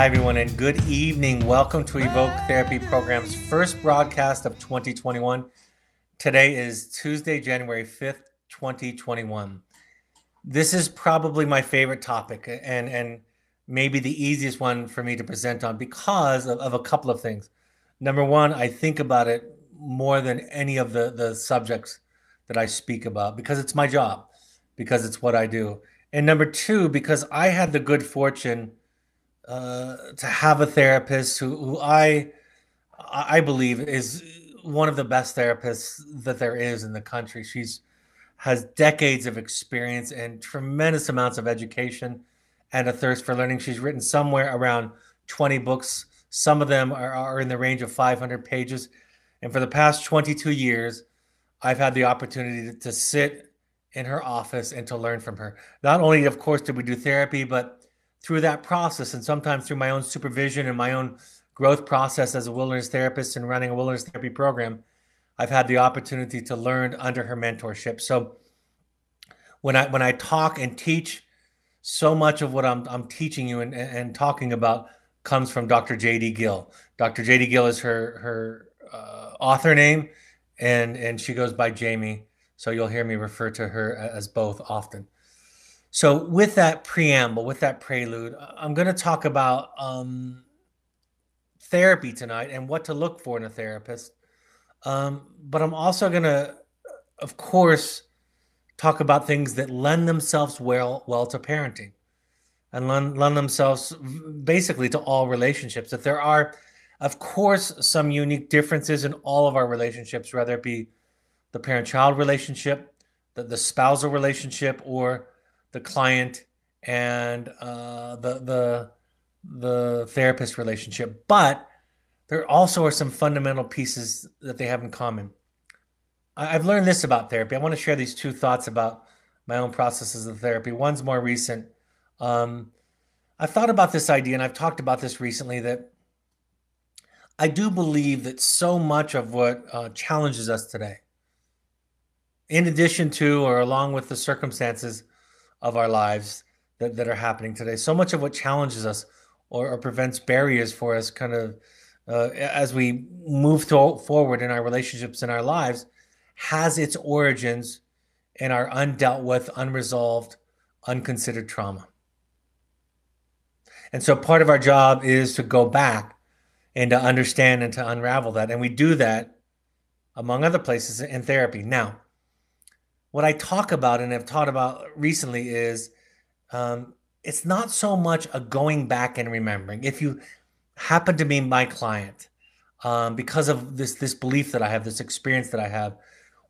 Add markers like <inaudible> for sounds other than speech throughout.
Hi, everyone, and good evening. Welcome to Evoke Therapy Program's first broadcast of 2021. Today is Tuesday, January 5th, 2021. This is probably my favorite topic and, and maybe the easiest one for me to present on because of, of a couple of things. Number one, I think about it more than any of the, the subjects that I speak about because it's my job, because it's what I do. And number two, because I had the good fortune uh, to have a therapist who, who I I believe is one of the best therapists that there is in the country. She's has decades of experience and tremendous amounts of education and a thirst for learning. She's written somewhere around 20 books. Some of them are, are in the range of 500 pages. And for the past 22 years, I've had the opportunity to, to sit in her office and to learn from her. Not only, of course, did we do therapy, but through that process and sometimes through my own supervision and my own growth process as a wilderness therapist and running a wilderness therapy program, I've had the opportunity to learn under her mentorship. So when I when I talk and teach, so much of what I'm I'm teaching you and, and talking about comes from Dr. J.D. Gill. Dr. J.D. Gill is her her uh, author name, and and she goes by Jamie. So you'll hear me refer to her as both often. So, with that preamble, with that prelude, I'm going to talk about um, therapy tonight and what to look for in a therapist. Um, but I'm also going to, of course, talk about things that lend themselves well well to parenting and lend, lend themselves basically to all relationships. That there are, of course, some unique differences in all of our relationships, whether it be the parent-child relationship, the, the spousal relationship, or the client and uh, the the the therapist relationship, but there also are some fundamental pieces that they have in common. I've learned this about therapy. I want to share these two thoughts about my own processes of therapy. One's more recent. Um, I've thought about this idea, and I've talked about this recently. That I do believe that so much of what uh, challenges us today, in addition to or along with the circumstances of our lives that, that are happening today. So much of what challenges us or, or prevents barriers for us kind of uh, as we move to, forward in our relationships in our lives has its origins in our undealt with, unresolved, unconsidered trauma. And so part of our job is to go back and to understand and to unravel that. And we do that, among other places, in therapy. Now, what I talk about and have taught about recently is um, it's not so much a going back and remembering. If you happen to be my client, um, because of this this belief that I have, this experience that I have,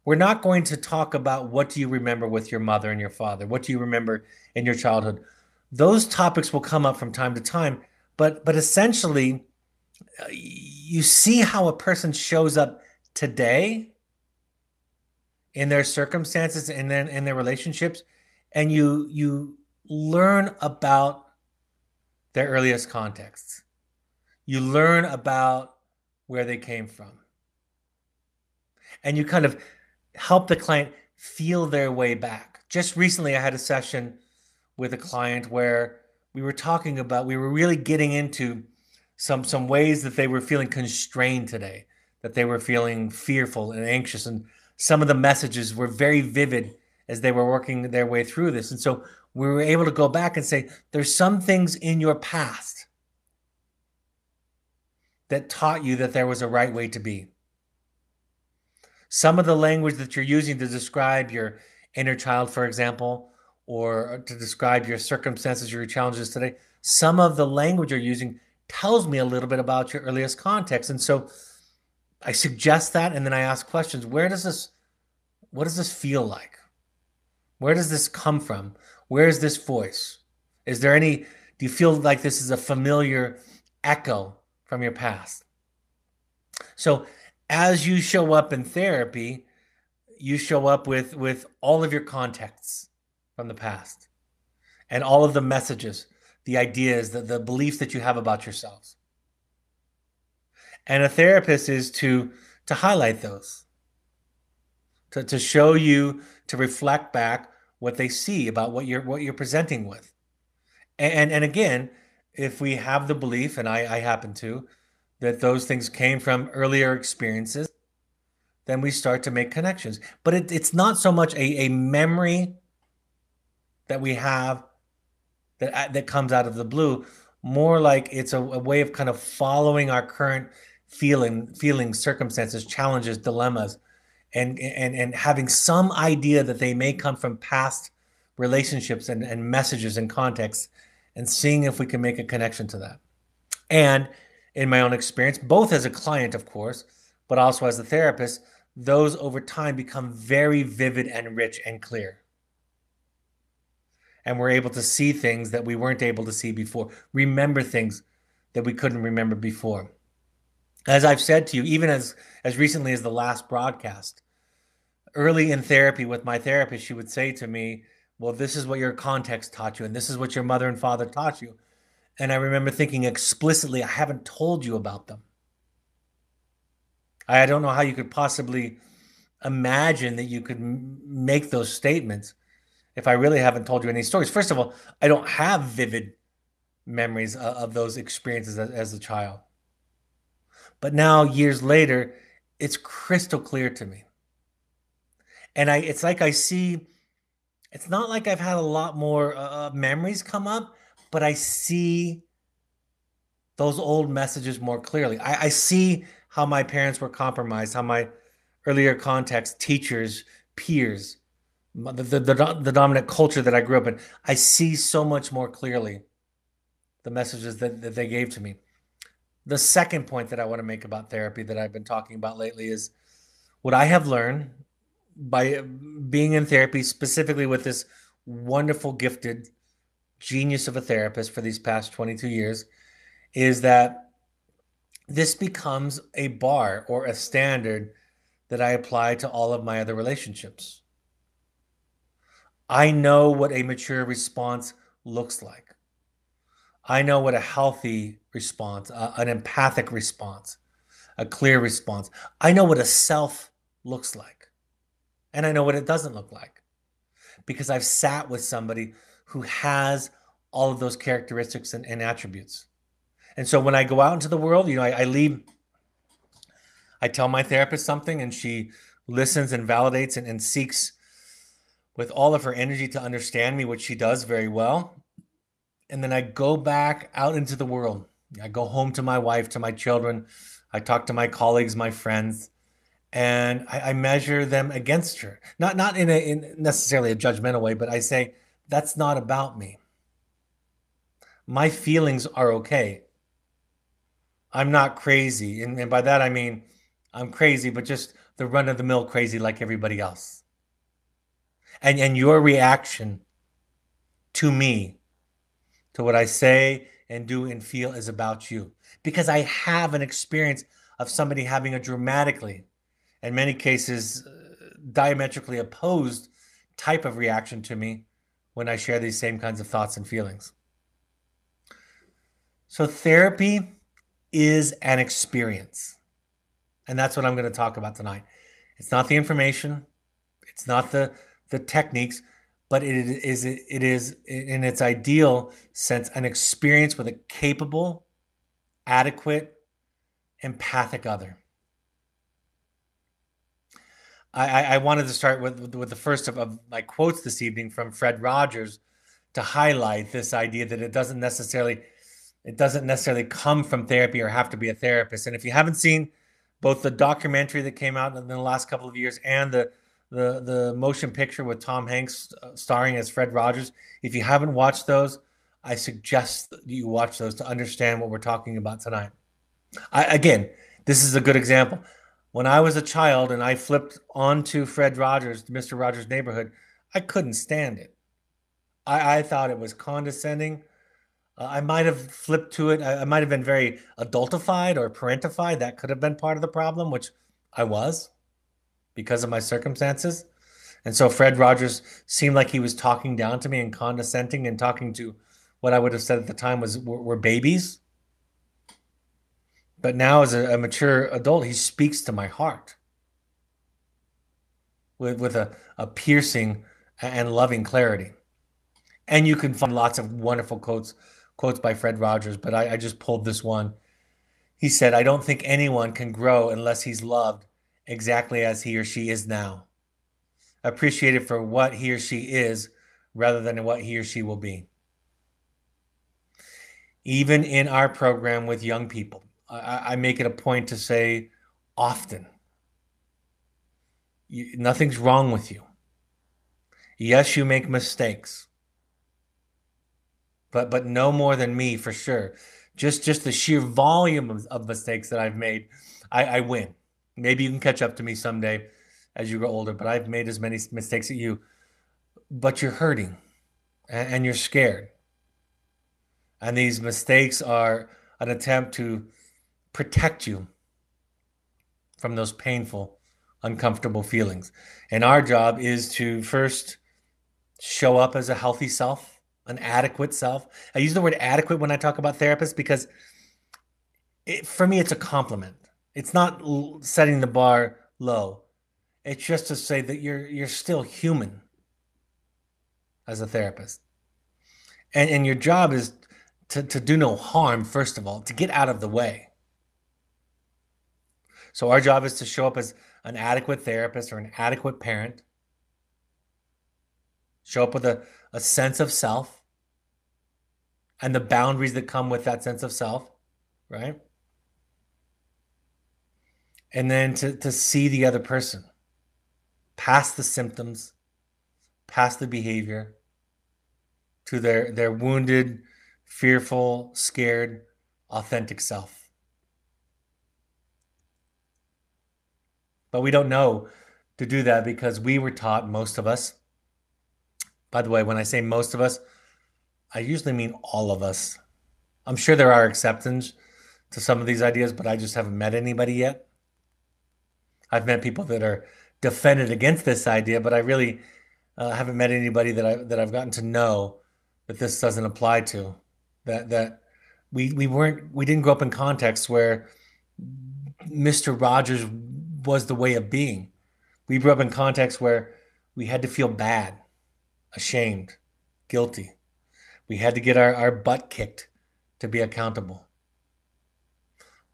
we're not going to talk about what do you remember with your mother and your father. What do you remember in your childhood? Those topics will come up from time to time, but but essentially, uh, you see how a person shows up today in their circumstances and then in their relationships and you you learn about their earliest contexts. You learn about where they came from. And you kind of help the client feel their way back. Just recently i had a session with a client where we were talking about we were really getting into some some ways that they were feeling constrained today that they were feeling fearful and anxious and some of the messages were very vivid as they were working their way through this. And so we were able to go back and say, there's some things in your past that taught you that there was a right way to be. Some of the language that you're using to describe your inner child, for example, or to describe your circumstances, your challenges today, some of the language you're using tells me a little bit about your earliest context. And so I suggest that, and then I ask questions. Where does this, what does this feel like? Where does this come from? Where is this voice? Is there any, do you feel like this is a familiar echo from your past? So as you show up in therapy, you show up with with all of your contexts from the past and all of the messages, the ideas, the, the beliefs that you have about yourselves and a therapist is to to highlight those. To, to show you to reflect back what they see about what you're what you're presenting with. And and again if we have the belief, and I, I happen to, that those things came from earlier experiences, then we start to make connections. But it, it's not so much a, a memory that we have that that comes out of the blue, more like it's a, a way of kind of following our current feeling, feelings, circumstances, challenges, dilemmas, and and and having some idea that they may come from past relationships and, and messages and contexts, and seeing if we can make a connection to that. And in my own experience, both as a client, of course, but also as a therapist, those over time become very vivid and rich and clear. And we're able to see things that we weren't able to see before, remember things that we couldn't remember before. As I've said to you, even as, as recently as the last broadcast, early in therapy with my therapist, she would say to me, Well, this is what your context taught you, and this is what your mother and father taught you. And I remember thinking explicitly, I haven't told you about them. I don't know how you could possibly imagine that you could make those statements if I really haven't told you any stories. First of all, I don't have vivid memories of, of those experiences as, as, a child. But now, years later, it's crystal clear to me. And I, it's like I see, it's not like I've had a lot more uh, uh memories come up, but I see those old messages more clearly. I, I see how my parents were compromised, how my earlier context, teachers, peers, the, the, the, the, dominant culture that I grew up in, I see so much more clearly the messages that, that they gave to me. The second point that I want to make about therapy that I've been talking about lately is what I have learned by uh, being in therapy, specifically with this wonderful, gifted genius of a therapist for these past 22 years, is that this becomes a bar or a standard that I apply to all of my other relationships. I know what a mature response looks like. I know what a healthy response, uh, an empathic response, a clear response. I know what a self looks like. And I know what it doesn't look like because I've sat with somebody who has all of those characteristics and, and attributes. And so when I go out into the world, you know, I, I leave, I tell my therapist something and she listens and validates and, and seeks with all of her energy to understand me, which she does very well. And then I go back out into the world. I go home to my wife, to my children. I talk to my colleagues, my friends, and I, I measure them against her. Not not in a in necessarily a judgmental way, but I say that's not about me. My feelings are okay. I'm not crazy. And, and by that, I mean I'm crazy, but just the run of the mill crazy like everybody else. And, and your reaction to me, to what I say and do and feel is about you. Because I have an experience of somebody having a dramatically, in many cases, uh, diametrically opposed type of reaction to me when I share these same kinds of thoughts and feelings. So, therapy is an experience. And that's what I'm going to talk about tonight. It's not the information, it's not the the techniques, but it is it is in its ideal sense an experience with a capable, adequate, empathic other. I, I wanted to start with, with the first of, of my quotes this evening from Fred Rogers to highlight this idea that it doesn't necessarily it doesn't necessarily come from therapy or have to be a therapist. And if you haven't seen both the documentary that came out in the last couple of years and the the the motion picture with Tom Hanks uh, starring as Fred Rogers, if you haven't watched those, I suggest you watch those to understand what we're talking about tonight. I, again, this is a good example. When I was a child and I flipped onto Fred Rogers, Mr. Rogers' Neighborhood, I couldn't stand it. I, I thought it was condescending. Uh, I might have flipped to it. I, I might have been very adultified or parentified. That could have been part of the problem, which I was because of my circumstances. And so Fred Rogers seemed like he was talking down to me and condescending and talking to what I would have said at the time was were, were babies. But now, as a, a, mature adult, he speaks to my heart with, with a, a piercing and loving clarity. And you can find lots of wonderful quotes quotes by Fred Rogers, but I, I just pulled this one. He said, I don't think anyone can grow unless he's loved exactly as he or she is now. Appreciated for what he or she is rather than what he or she will be. Even in our program with young people, I, I make it a point to say often, you, nothing's wrong with you. Yes, you make mistakes, but but no more than me for sure. Just just the sheer volume of, of mistakes that I've made, I, I win. Maybe you can catch up to me someday as you grow older, but I've made as many mistakes as you. But you're hurting and, you're scared. And these mistakes are an attempt to protect you from those painful, uncomfortable feelings. And our job is to first show up as a healthy self, an adequate self. I use the word adequate when I talk about therapists because it, for me, it's a compliment. It's not setting the bar low. It's just to say that you're you're still human as a therapist. And and your job is to, to do no harm, first of all, to get out of the way. So our job is to show up as an adequate therapist or an adequate parent. Show up with a, a sense of self and the boundaries that come with that sense of self, right? And then to, to see the other person past the symptoms, past the behavior, to their, their wounded, fearful, scared, authentic self. But we don't know to do that because we were taught, most of us. By the way, when I say most of us, I usually mean all of us. I'm sure there are exceptions to some of these ideas, but I just haven't met anybody yet. I've met people that are defended against this idea, but I really uh, haven't met anybody that I that I've gotten to know that this doesn't apply to. That that we we weren't we didn't grow up in contexts where Mr. Rogers was the way of being. We grew up in contexts where we had to feel bad, ashamed, guilty. We had to get our, our butt kicked to be accountable.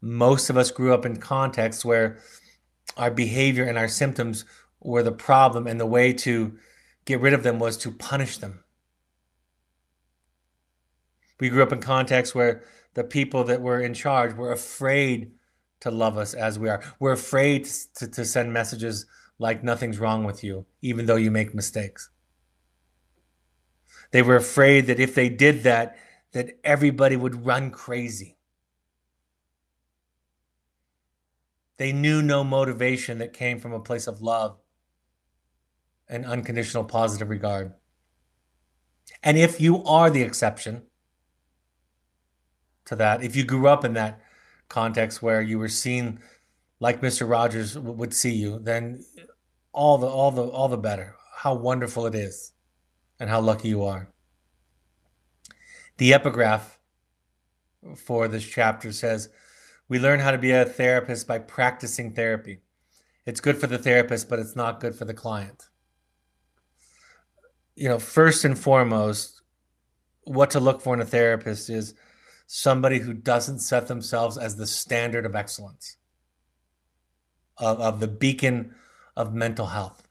Most of us grew up in contexts where our behavior and our symptoms were the problem, and the way to get rid of them was to punish them. We grew up in contexts where the people that were in charge were afraid to love us as we are. We're afraid to, to send messages like nothing's wrong with you, even though you make mistakes. They were afraid that if they did that, that everybody would run crazy. They knew no motivation that came from a place of love and unconditional positive regard. And if you are the exception to that, if you grew up in that context where you were seen like Mr. Rogers would see you, then all the all the all the better. How wonderful it is and how lucky you are. The epigraph for this chapter says, "We learn how to be a therapist by practicing therapy. It's good for the therapist, but it's not good for the client." You know, first and foremost, what to look for in a therapist is somebody who doesn't set themselves as the standard of excellence, of, of the beacon of mental health.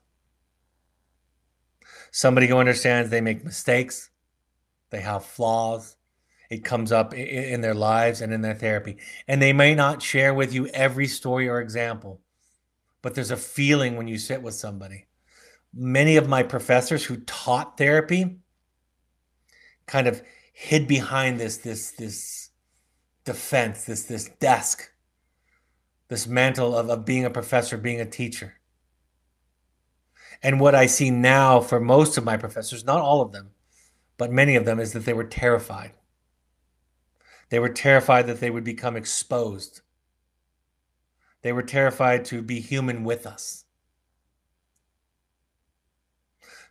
Somebody who understands they make mistakes, they have flaws, it comes up in their lives and in their therapy. And they may not share with you every story or example, but there's a feeling when you sit with somebody. Many of my professors who taught therapy kind of hid behind this this this defense, this this desk, this mantle of, of being a professor, being a teacher. And what I see now for most of my professors, not all of them, but many of them, is that they were terrified. They were terrified that they would become exposed. They were terrified to be human with us.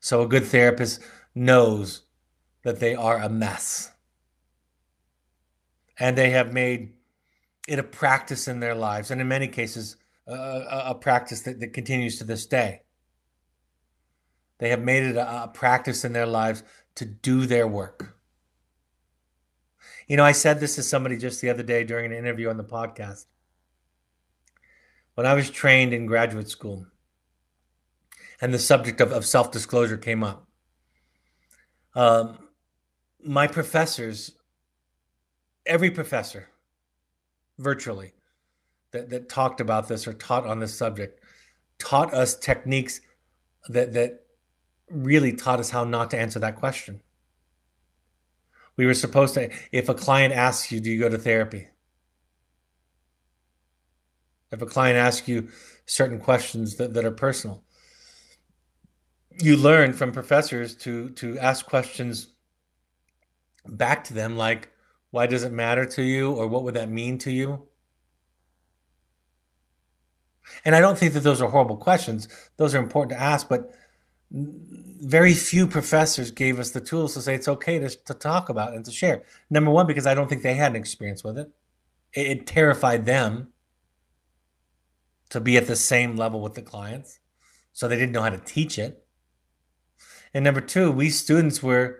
So a good therapist knows that they are a mess. And they have made it a practice in their lives, and in many cases, a practice that, that continues to this day. They have made it a, a practice in their lives to do their work. You know, I said this to somebody just the other day during an interview on the podcast. When I was trained in graduate school and the subject of, of self disclosure came up, um, my professors, every professor, virtually, that, that talked about this or taught on this subject, taught us techniques that, that really taught us how not to answer that question. We were supposed to, if a client asks you, do you go to therapy? If a client asks you certain questions that, that are personal, you learn from professors to to ask questions back to them like, why does it matter to you? Or what would that mean to you? And I don't think that those are horrible questions. Those are important to ask, but very few professors gave us the tools to say it's okay to, to talk about and to share. Number one, because I don't think they had an experience with it. It, it terrified them to be at the same level with the clients. So they didn't know how to teach it. And number two, we students were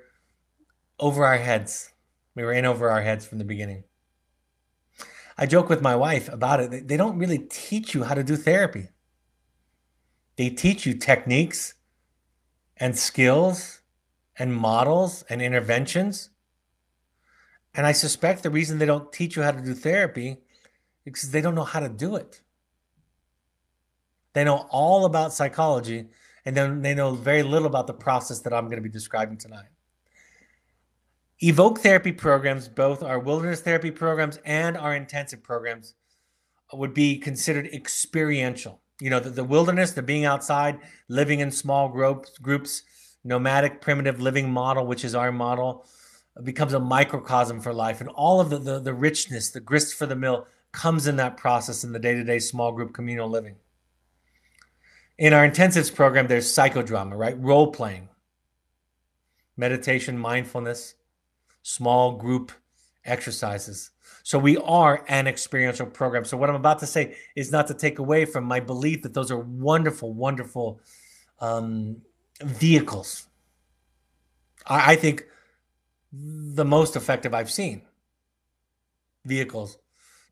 over our heads. We were in over our heads from the beginning. I joke with my wife about it. They don't really teach you how to do therapy. They teach you techniques and skills and models and interventions. And I suspect the reason they don't teach you how to do therapy is because they don't know how to do it. They know all about psychology and then they know very little about the process that I'm going to be describing tonight. Evoke therapy programs, both our wilderness therapy programs and our intensive programs, would be considered experiential you know the, the wilderness the being outside living in small groups groups nomadic primitive living model which is our model becomes a microcosm for life. And all of the, the, the richness the grist for the mill comes in that process in the day-to-day small group communal living. In our intensives program there's psychodrama right? Role playing meditation mindfulness small group exercises so we are an experiential program. So what I'm about to say is not to take away from my belief that those are wonderful, wonderful um, vehicles. I, I think the most effective I've seen vehicles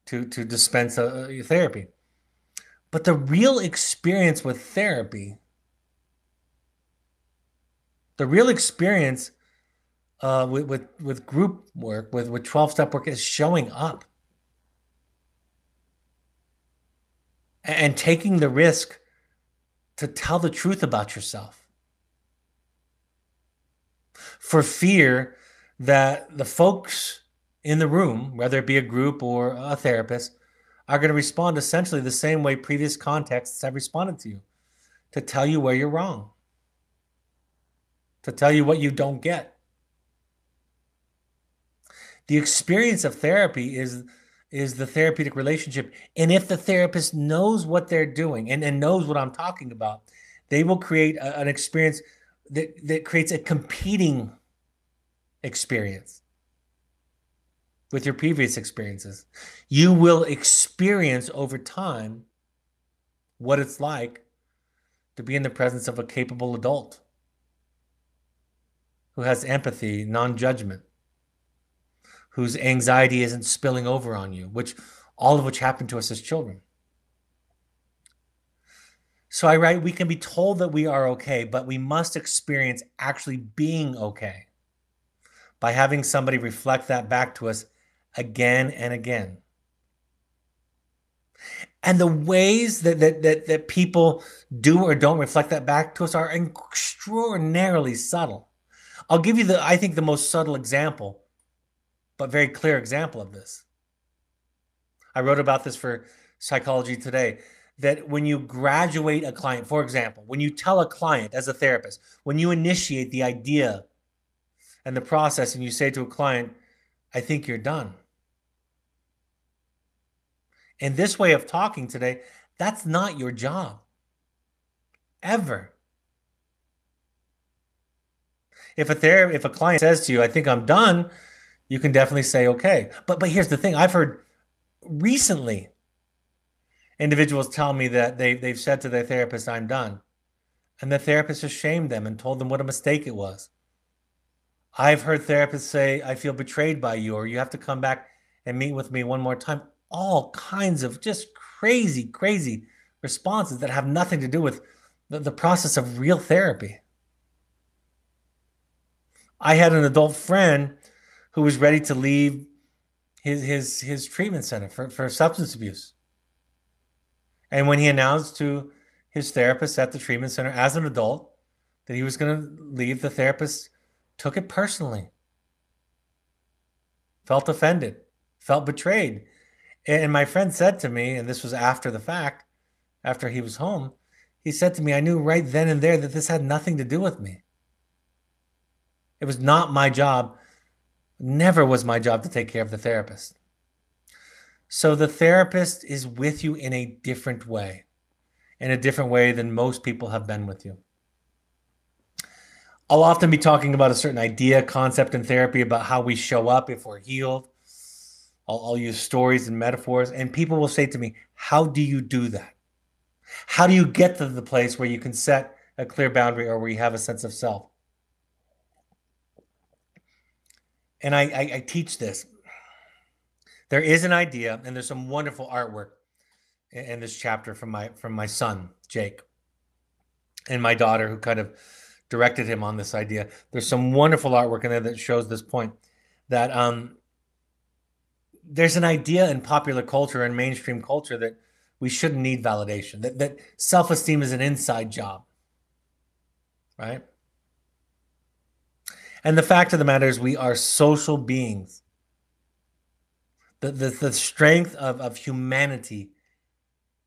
to to dispense a, a therapy. But the real experience with therapy, the real experience uh, with, with with group work, with with twelve step work, is showing up. And taking the risk to tell the truth about yourself. For fear that the folks in the room, whether it be a group or a therapist, are going to respond essentially the same way previous contexts have responded to you to tell you where you're wrong, to tell you what you don't get the experience of therapy is is the therapeutic relationship. And if the therapist knows what they're doing and, and knows what i'm talking about they will create a, an experience that, that creates a competing experience with your previous experiences. You will experience over time what it's like to be in the presence of a capable adult who has empathy non-judgment whose anxiety isn't spilling over on you, which all of which happened to us as children. So I write, we can be told that we are okay, but we must experience actually being okay by having somebody reflect that back to us again and again. And the ways that, that, that, that people do or don't reflect that back to us are extraordinarily subtle. I'll give you the, I think, the most subtle example but very clear example of this. I wrote about this for Psychology Today that when you graduate a client, for example, when you tell a client as a therapist, when you initiate the idea and the process and you say to a client, I think you're done. In this way of talking today, that's not your job. Ever. If a therapist, if a client says to you, I think I'm done, you can definitely say okay. But but here's the thing: I've heard recently individuals tell me that they they've said to their therapist, "I'm done," and the therapist has shamed them and told them what a mistake it was. I've heard therapists say, I feel betrayed by you, or you have to come back and meet with me one more time. All kinds of just crazy, crazy responses that have nothing to do with the, the process of real therapy. I had an adult friend who was ready to leave his his his treatment center for, for substance abuse. And when he announced to his therapist at the treatment center as an adult that he was going to leave, the therapist took it personally, felt offended, felt betrayed. And my friend said to me, and this was after the fact, after he was home, he said to me, I knew right then and there that this had nothing to do with me. It was not my job, never was my job to take care of the therapist. So the therapist is with you in a different way, in a different way than most people have been with you. I'll often be talking about a certain idea, concept in therapy about how we show up if we're healed. I'll, I'll use stories and metaphors, and people will say to me, How do you do that? How do you get to the place where you can set a clear boundary or where you have a sense of self? And I, I, I teach this. There is an idea, and there's some wonderful artwork in, in this chapter from my from my son Jake, and my daughter who kind of directed him on this idea. There's some wonderful artwork in there that shows this point that um, there's an idea in popular culture and mainstream culture that we shouldn't need validation. That that self-esteem is an inside job, right? And the fact of the matter is, we are social beings. The, the, the strength of, of humanity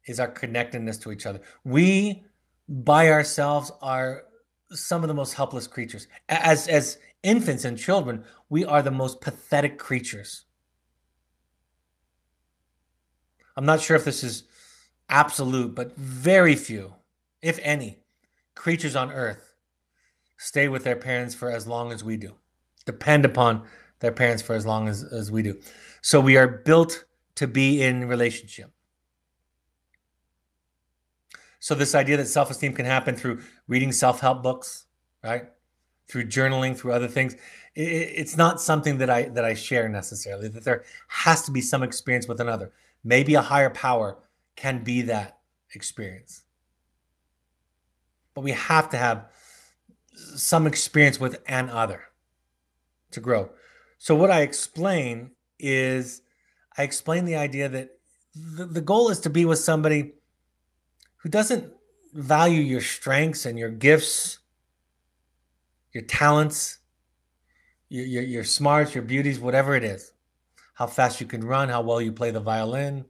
is our connectedness to each other. We, by ourselves, are some of the most helpless creatures. As, as infants and children, we are the most pathetic creatures. I'm not sure if this is absolute, but very few, if any, creatures on earth stay with their parents for as long as we do, depend upon their parents for as long as, as we do. So we are built to be in relationship. So this idea that self-esteem can happen through reading self-help books, right? Through journaling, through other things, it, it's not something that I that I share necessarily. That there has to be some experience with another. Maybe a higher power can be that experience, but we have to have some experience with an other to grow. So what I explain is I explain the idea that the, the goal is to be with somebody who doesn't value your strengths and your gifts, your talents, your, your, your smarts, your beauties, whatever it is. How fast you can run, how well you play the violin,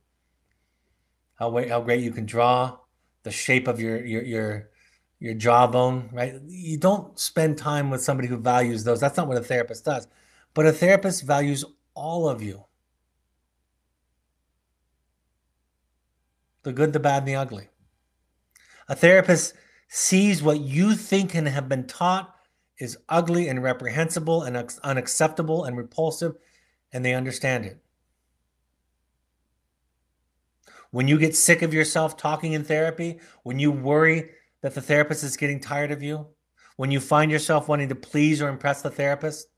how, how great you can draw, the shape of your, your, your your jawbone, right? You don't spend time with somebody who values those. That's not what a therapist does. But a therapist values all of you the good, the bad, and the ugly. A therapist sees what you think and have been taught is ugly and reprehensible and unacceptable and repulsive, and they understand it. When you get sick of yourself talking in therapy, when you worry that the therapist is getting tired of you? When you find yourself wanting to please or impress the therapist?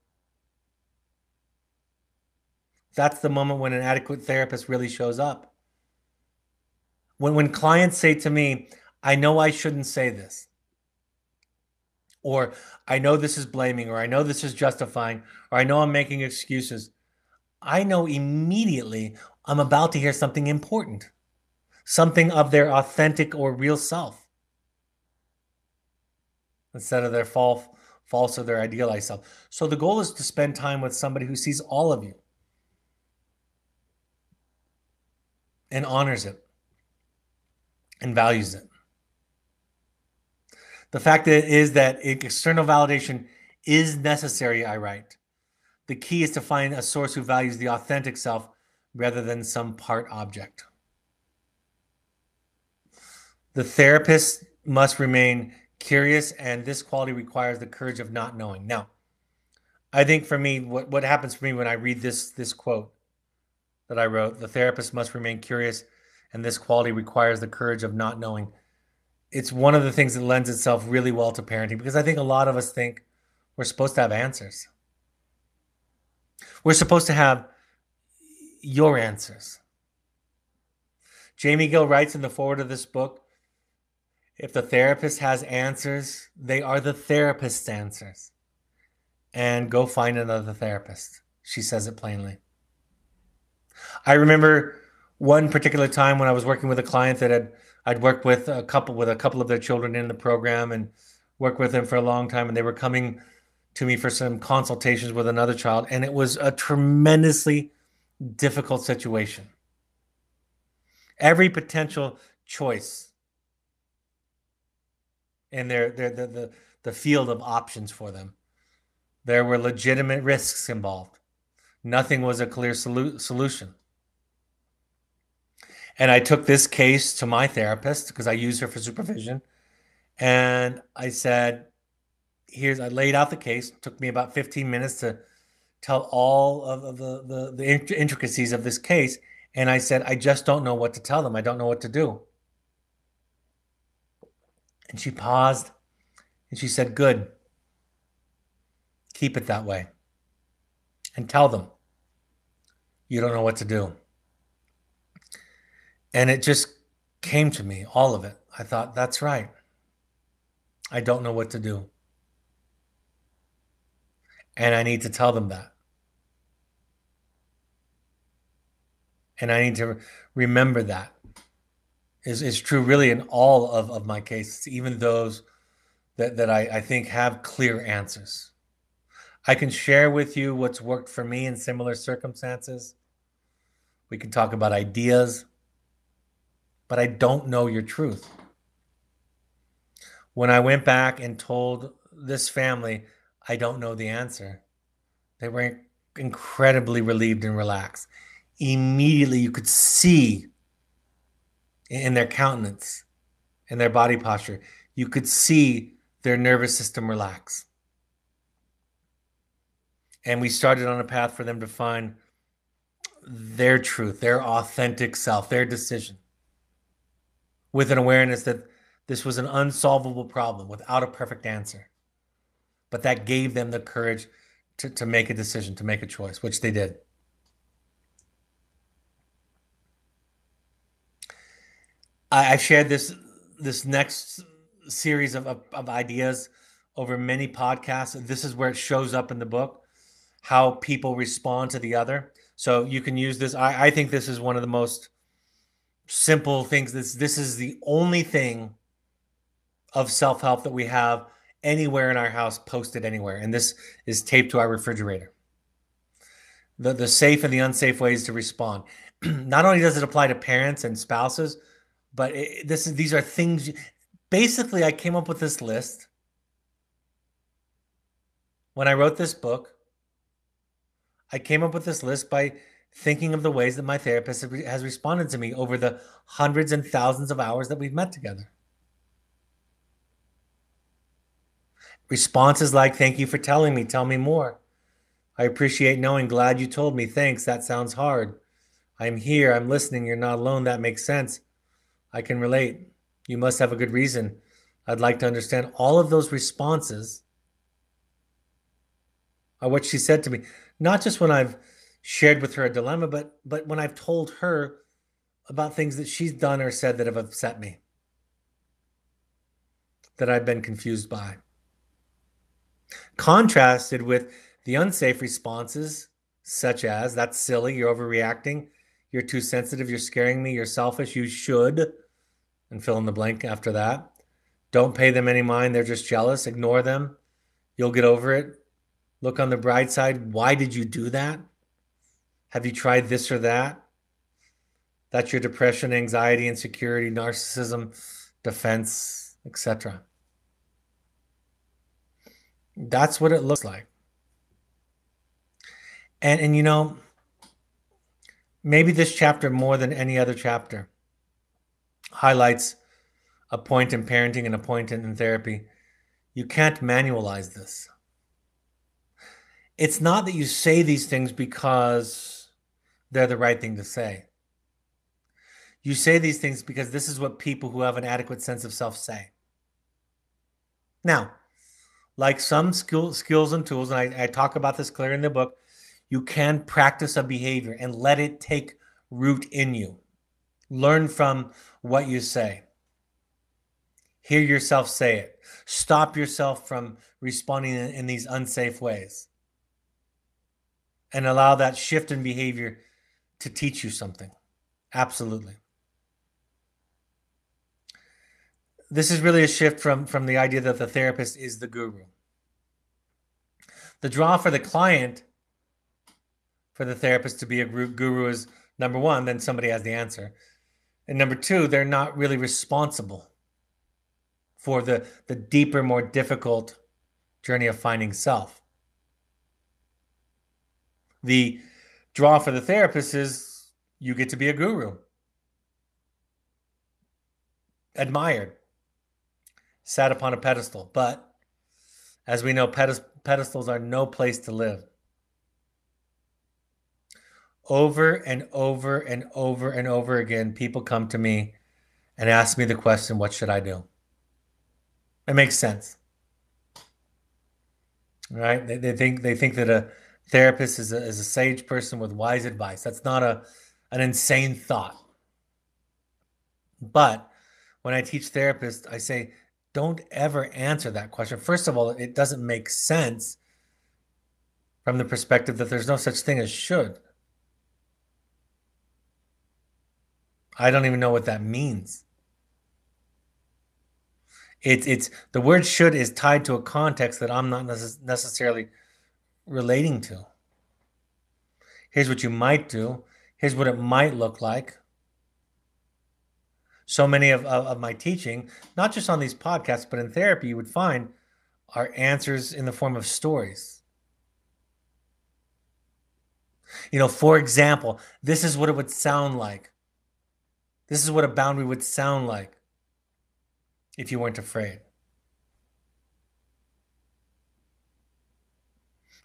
That's the moment when an adequate therapist really shows up. When, when clients say to me, I know I shouldn't say this, or I know this is blaming, or I know this is justifying, or I know I'm making excuses, I know immediately I'm about to hear something important, something of their authentic or real self instead of their false, false or their idealized self. So the goal is to spend time with somebody who sees all of you and honors it and values it. The fact is that external validation is necessary, I write. The key is to find a source who values the authentic self rather than some part object. The therapist must remain curious, and this quality requires the courage of not knowing. Now, I think for me, what, what happens for me when I read this this quote that I wrote, the therapist must remain curious, and this quality requires the courage of not knowing. It's one of the things that lends itself really well to parenting because I think a lot of us think we're supposed to have answers. We're supposed to have your answers. Jamie Gill writes in the foreword of this book if the therapist has answers, they are the therapist's answers. And go find another therapist. She says it plainly. I remember one particular time when I was working with a client that had I'd worked with a couple with a couple of their children in the program and worked with them for a long time and they were coming to me for some consultations with another child and it was a tremendously difficult situation. Every potential choice in their, their the, the, the field of options for them. There were legitimate risks involved. Nothing was a clear solu- solution. And I took this case to my therapist because I use her for supervision. And I said, here's, I laid out the case. It took me about 15 minutes to tell all of the, the, the intricacies of this case. And I said, I just don't know what to tell them. I don't know what to do. And she paused and she said, Good. Keep it that way. And tell them you don't know what to do. And it just came to me, all of it. I thought, that's right. I don't know what to do. And I need to tell them that. And I need to remember that is, is true really in all of, of my cases, even those that, that I, I think have clear answers. I can share with you what's worked for me in similar circumstances. We can talk about ideas but I don't know your truth. When I went back and told this family, I don't know the answer, they were incredibly relieved and relaxed. Immediately, you could see in their countenance, in their body posture, you could see their nervous system relax. And we started on a path for them to find their truth, their authentic self, their decision with an awareness that this was an unsolvable problem without a perfect answer. But that gave them the courage to, to make a decision, to make a choice, which they did. I, I've shared this this next series of, of, of ideas over many podcasts. This is where it shows up in the book, how people respond to the other. So you can use this. I, I think this is one of the most simple things. This this is the only thing of self help that we have anywhere in our house posted anywhere, and this is taped to our refrigerator. The the safe and the unsafe ways to respond. <clears throat> Not only does it apply to parents and spouses, but it, this is these are things. Basically, I came up with this list when I wrote this book. I came up with this list by thinking of the ways that my therapist has responded to me over the hundreds and thousands of hours that we've met together. Responses like, Thank you for telling me, tell me more. I appreciate knowing, glad you told me, thanks, that sounds hard. I'm here, I'm listening, you're not alone, that makes sense. I can relate. You must have a good reason. I'd like to understand all of those responses are what she said to me, not just when I've shared with her a dilemma, but but when I've told her about things that she's done or said that have upset me, that I've been confused by. Contrasted with the unsafe responses, such as that's silly, you're overreacting, you're too sensitive, you're scaring me, you're selfish, you should, and fill in the blank after that. Don't pay them any mind, they're just jealous, ignore them, you'll get over it. Look on the bright side. Why did you do that? Have you tried this or that? That's your depression, anxiety, insecurity, narcissism, defense, etc. That's what it looks like. And and you know, maybe this chapter more than any other chapter highlights a point in parenting and a point in therapy. You can't manualize this. It's not that you say these things because they're the right thing to say. You say these things because this is what people who have an adequate sense of self say. Now, like some skill, skills and tools, and I, I talk about this clear in the book, You can practice a behavior and let it take root in you. Learn from what you say. Hear yourself say it. Stop yourself from responding in, in these unsafe ways. And allow that shift in behavior to teach you something. Absolutely. This is really a shift from, from the idea that the therapist is the guru. The draw for the client for the therapist to be a guru is number one, then somebody has the answer. And number two, they're not really responsible for the, the deeper, more difficult journey of finding self. The draw for the therapist is you get to be a guru, admired, sat upon a pedestal. But as we know, pedestals are no place to live. Over and over and over and over again, people come to me and ask me the question, What should I do? It makes sense. Right? They, they think they think that a therapist is a, is a sage person with wise advice. That's not a an insane thought. But when I teach therapists, I say don't ever answer that question. First of all, it doesn't make sense from the perspective that there's no such thing as should. I don't even know what that means. It's it's the word should is tied to a context that I'm not necess- necessarily relating to. Here's what you might do. Here's what it might look like so many of, of, of my teaching, not just on these podcasts, but in therapy, you would find are answers in the form of stories. You know, for example, this is what it would sound like. This is what a boundary would sound like if you weren't afraid.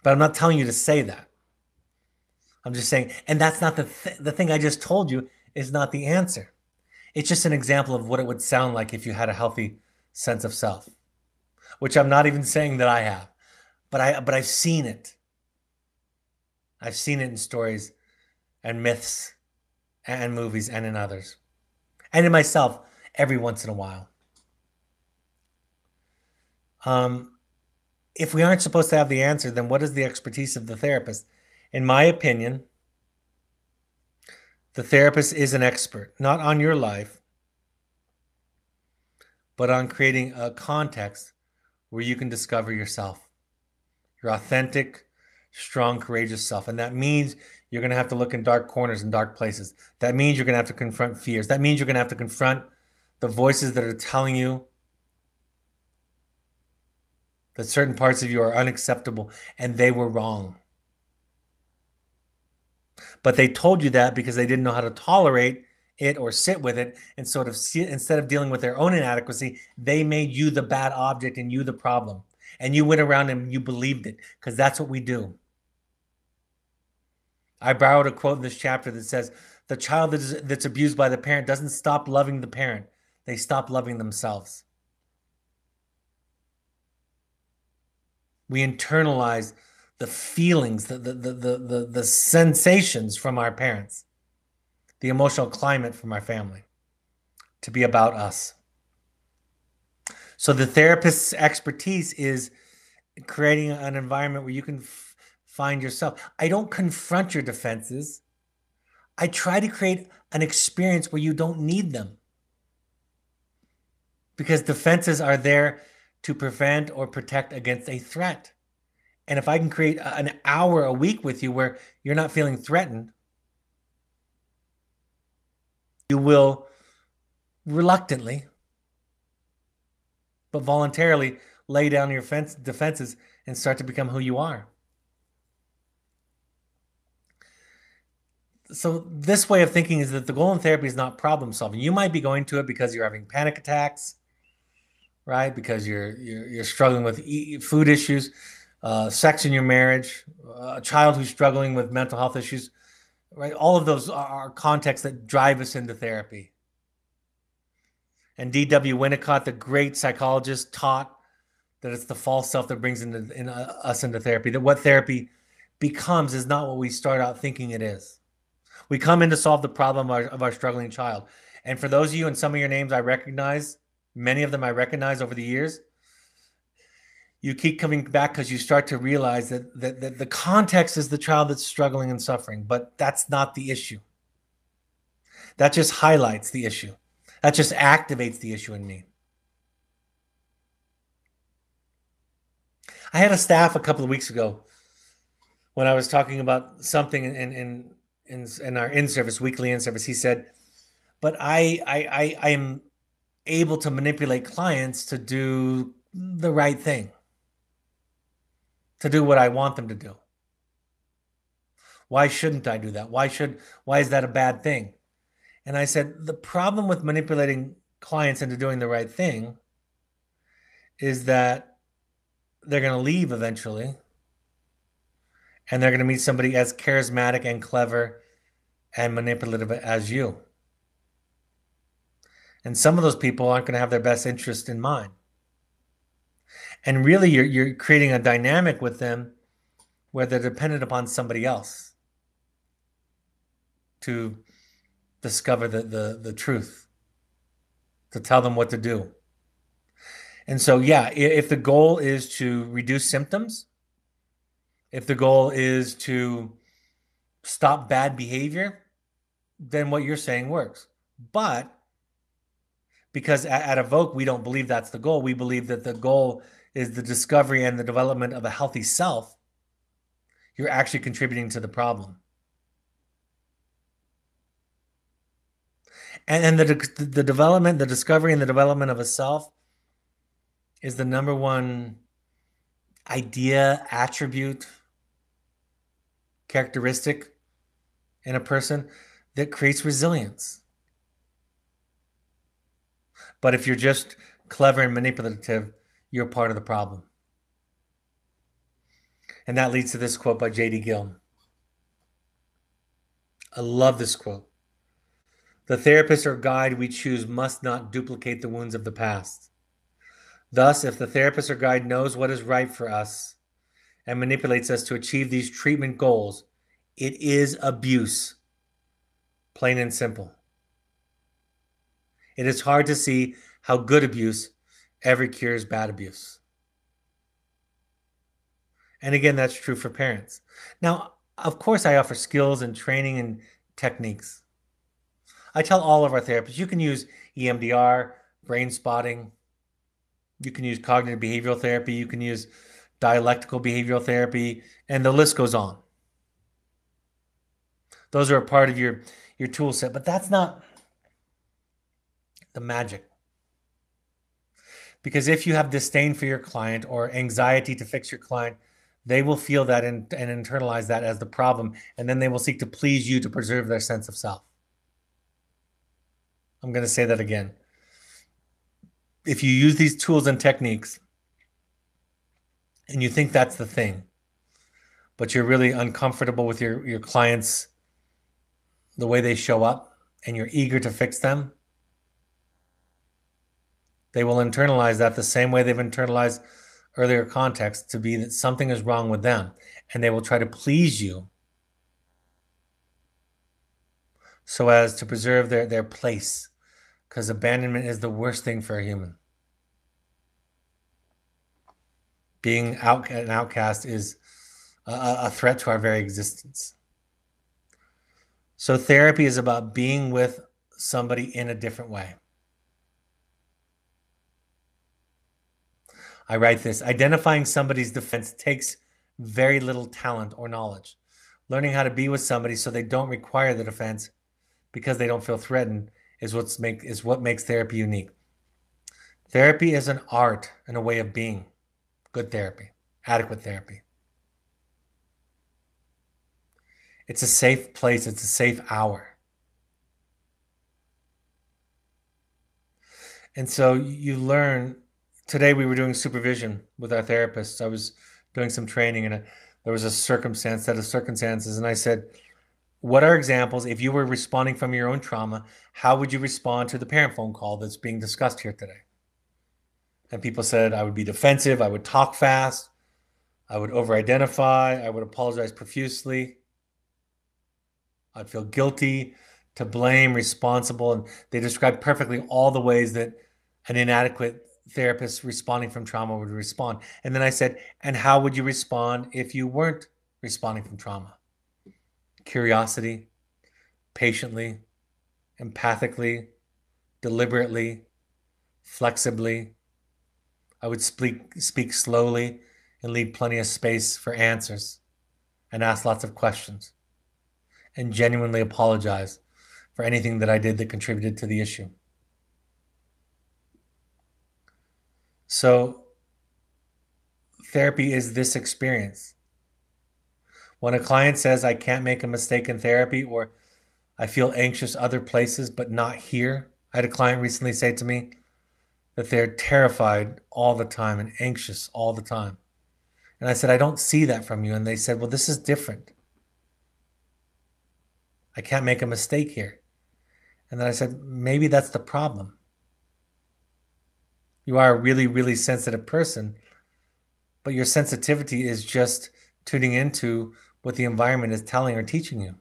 But I'm not telling you to say that. I'm just saying, and that's not the th- the thing I just told you is not the answer. It's just an example of what it would sound like if you had a healthy sense of self, which I'm not even saying that I have, but I but I've seen it. I've seen it in stories and myths and movies and in others. And in myself every once in a while. Um, if we aren't supposed to have the answer, then what is the expertise of the therapist? In my opinion, the therapist is an expert, not on your life, but on creating a context where you can discover yourself, your authentic, strong, courageous self. And that means you're going to have to look in dark corners and dark places. That means you're going to have to confront fears. That means you're going to have to confront the voices that are telling you that certain parts of you are unacceptable and they were wrong. But they told you that because they didn't know how to tolerate it or sit with it and sort of see instead of dealing with their own inadequacy, they made you the bad object and you the problem. And you went around and you believed it because that's what we do. I borrowed a quote in this chapter that says, The child that is, that's abused by the parent doesn't stop loving the parent, they stop loving themselves. We internalize the feelings, the, the, the, the, the, sensations from our parents, the emotional climate from our family to be about us. So the therapist's expertise is creating an environment where you can find yourself. I don't confront your defenses. I try to create an experience where you don't need them. Because defenses are there to prevent or protect against a threat. And if I can create an hour a week with you where you're not feeling threatened, you will reluctantly, but voluntarily lay down your fence, defenses and start to become who you are. So, this way of thinking is that the goal in therapy is not problem solving. You might be going to it because you're having panic attacks, right? Because you're you're, you're struggling with food issues uh, sex in your marriage, a child who's struggling with mental health issues, right? All of those are contexts that drive us into therapy. And D.W. Winnicott, the great psychologist, taught that it's the false self that brings into, in, uh, us into therapy. That what therapy becomes is not what we start out thinking it is. We come in to solve the problem of our, of our struggling child. And for those of you and some of your names I recognize, many of them I recognize over the years, you keep coming back because you start to realize that, that, that the context is the child that's struggling and suffering, but that's not the issue. That just highlights the issue. That just activates the issue in me. I had a staff a couple of weeks ago when I was talking about something in in in, in our in service weekly in service. He said, "But I I I I am able to manipulate clients to do the right thing, to do what I want them to do. Why shouldn't I do that? Why should why is that a bad thing?" And I said, "The problem with manipulating clients into doing the right thing is that they're going to leave eventually and they're going to meet somebody as charismatic and clever and manipulative as you. And some of those people aren't going to have their best interest in mind. And really, you're, you're creating a dynamic with them where they're dependent upon somebody else to discover the, the, the truth, to tell them what to do. And so, yeah, if the goal is to reduce symptoms, if the goal is to stop bad behavior, then what you're saying works. But because at, at Evoke, we don't believe that's the goal. We believe that the goal is the discovery and the development of a healthy self. You're actually contributing to the problem. And, the, the development, the discovery and the development of a self is the number one idea, attribute, characteristic in a person that creates resilience. But if you're just clever and manipulative, you're part of the problem. And that leads to this quote by J.D. Gill. I love this quote. The therapist or guide we choose must not duplicate the wounds of the past. Thus, if the therapist or guide knows what is right for us and manipulates us to achieve these treatment goals, it is abuse. Plain and simple. It is hard to see how good abuse ever cures bad abuse. And again, that's true for parents. Now, of course, I offer skills and training and techniques. I tell all of our therapists you can use EMDR, brain spotting, you can use cognitive behavioral therapy, you can use dialectical behavioral therapy, and the list goes on. Those are a part of your your tool set, but that's not the magic. Because if you have disdain for your client or anxiety to fix your client, they will feel that and, and internalize that as the problem, and then they will seek to please you to preserve their sense of self. I'm going to say that again if you use these tools and techniques and you think that's the thing, but you're really uncomfortable with your, your clients, the way they show up, and you're eager to fix them, they will internalize that the same way they've internalized earlier context to be that something is wrong with them. And they will try to please you so as to preserve their, their place because abandonment is the worst thing for a human. Being out an outcast is a, a threat to our very existence. So therapy is about being with somebody in a different way. I write this identifying somebody's defense takes very little talent or knowledge. Learning how to be with somebody so they don't require the defense because they don't feel threatened is what's make is what makes therapy unique. Therapy is an art and a way of being. Good therapy, adequate therapy. It's a safe place, it's a safe hour. And so you learn today we were doing supervision with our therapists. I was doing some training and a, there was a circumstance, set of circumstances, and I said, what are examples if you were responding from your own trauma how would you respond to the parent phone call that's being discussed here today and people said i would be defensive i would talk fast I would over identify. I would apologize profusely. I'd feel guilty, to blame, responsible. And they described perfectly all the ways that an inadequate therapist responding from trauma would respond. And then I said, and how would you respond if you weren't responding from trauma? Curiosity, patiently, empathically, deliberately, flexibly. I would speak, speak slowly and leave plenty of space for answers and ask lots of questions and genuinely apologize for anything that I did that contributed to the issue. So, therapy is this experience. When a client says, I can't make a mistake in therapy, or I feel anxious other places, but not here, I had a client recently say to me that they're terrified all the time and anxious all the time. And I said, I don't see that from you. And they said, Well, this is different. I can't make a mistake here. And then I said, maybe that's the problem. You are a really, really sensitive person, but your sensitivity is just tuning into what the environment is telling or teaching you.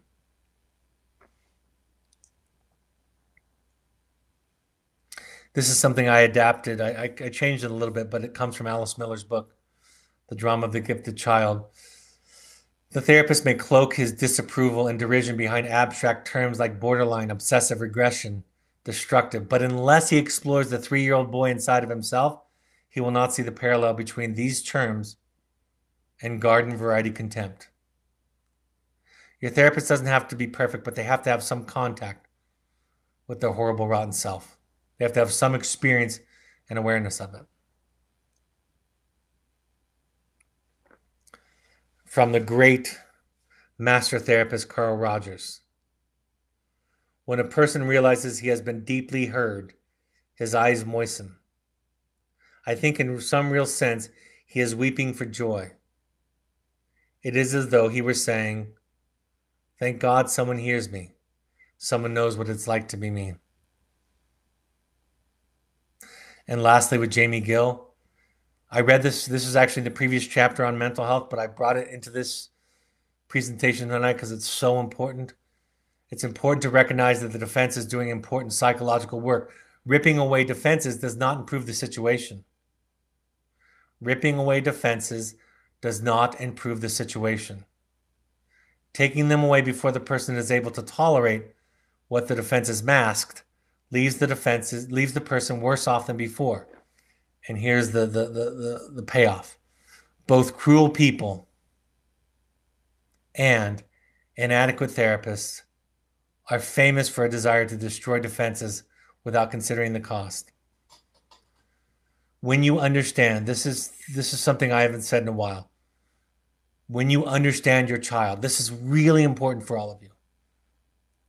This is something I adapted. I, I, I changed it a little bit, but it comes from Alice Miller's book, The Drama of the Gifted Child. The therapist may cloak his disapproval and derision behind abstract terms like borderline, obsessive regression, destructive, but unless he explores the three year old boy inside of himself, he will not see the parallel between these terms and garden variety contempt. Your therapist doesn't have to be perfect, but they have to have some contact with their horrible, rotten self. They have to have some experience and awareness of it. from the great master therapist Carl Rogers. When a person realizes he has been deeply heard, his eyes moisten. I think, in some real sense, he is weeping for joy. It is as though he were saying, Thank God someone hears me. Someone knows what it's like to be me. And lastly, with Jamie Gill, I read this. This is actually the previous chapter on mental health, but I brought it into this presentation tonight because it's so important. It's important to recognize that the defense is doing important psychological work. Ripping away defenses does not improve the situation. Ripping away defenses does not improve the situation. Taking them away before the person is able to tolerate what the defense is masked leaves the defenses leaves the person worse off than before. And here's the the the the, the payoff. Both cruel people and inadequate therapists are famous for a desire to destroy defenses without considering the cost. When you understand this is this is something i haven't said in a while. When you understand your child this is really important for all of you.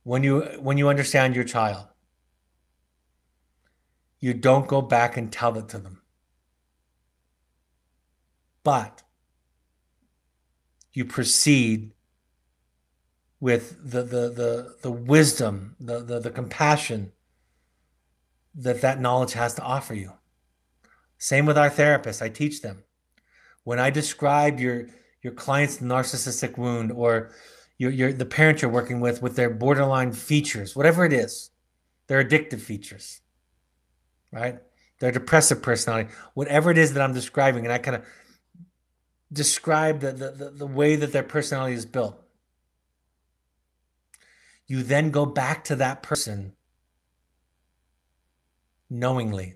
When you when you understand your child you don't go back and tell it to them but you proceed with the the the, the wisdom, the, the the compassion that that knowledge has to offer you. Same with our therapists. I teach them. When I describe your your client's narcissistic wound or your, your the parent you're working with with their borderline features, whatever it is, their addictive features, right? Their depressive personality, whatever it is that I'm describing, and I kind of describe the, the, the, way that their personality is built. You then go back to that person knowingly.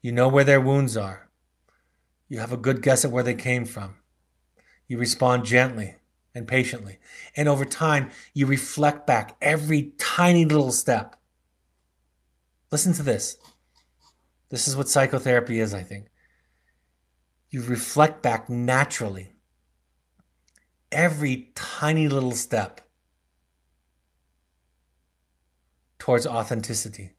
You know where their wounds are. You have a good guess at where they came from. You respond gently and patiently. And over time, you reflect back every tiny little step. Listen to this. This is what psychotherapy is, I think you reflect back naturally every tiny little step towards authenticity.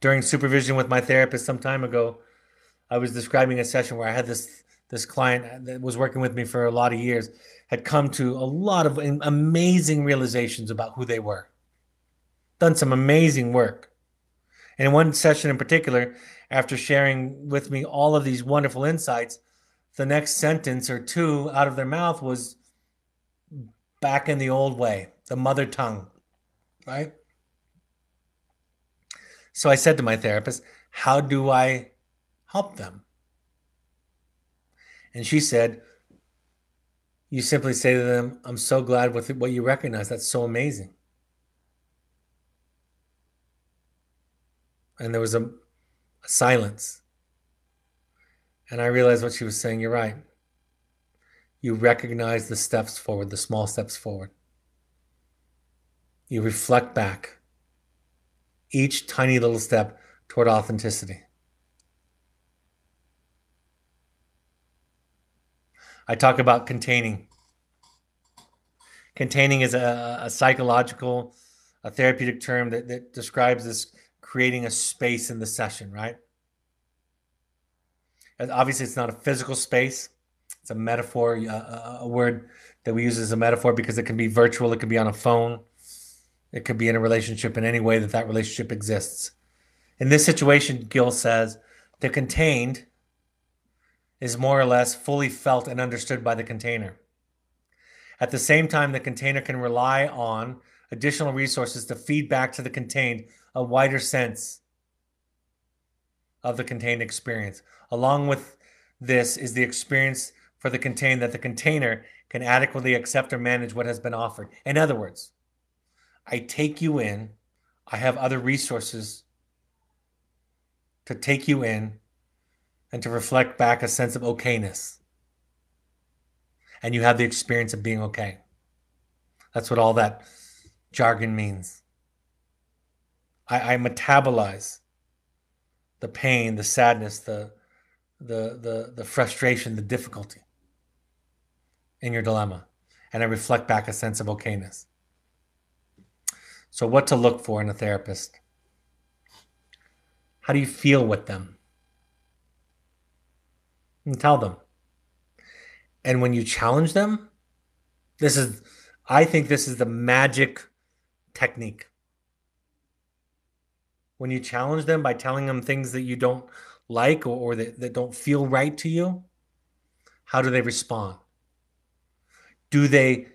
During supervision with my therapist some time ago, I was describing a session where I had this this client that was working with me for a lot of years had come to a lot of amazing realizations about who they were. Done some amazing work And in one session in particular, after sharing with me all of these wonderful insights, the next sentence or two out of their mouth was back in the old way, the mother tongue, right? So I said to my therapist, How do I help them? And she said, You simply say to them, I'm so glad with what you recognize. That's so amazing. And there was a, a silence. And I realized what she was saying. You're right. You recognize the steps forward, the small steps forward. You reflect back each tiny little step toward authenticity. I talk about containing. Containing is a, a psychological, a therapeutic term that, that describes this creating a space in the session, right? And obviously, it's not a physical space. It's a metaphor, a, a word that we use as a metaphor because it can be virtual, it can be on a phone, it could be in a relationship in any way that that relationship exists. In this situation, Gill says, the contained is more or less fully felt and understood by the container. At the same time, the container can rely on additional resources to feed back to the contained a wider sense of the contained experience. Along with this is the experience for the contained that the container can adequately accept or manage what has been offered. In other words, I take you in, I have other resources to take you in and to reflect back a sense of okayness. And you have the experience of being okay. That's what all that jargon means. I, I metabolize the pain, the sadness, the, the, the, the frustration, the difficulty in your dilemma. And I reflect back a sense of okayness. So, what to look for in a therapist? How do you feel with them? And tell them. And when you challenge them, this is, I think this is the magic technique. When you challenge them by telling them things that you don't like or, or that, that don't feel right to you, how do they respond? Do they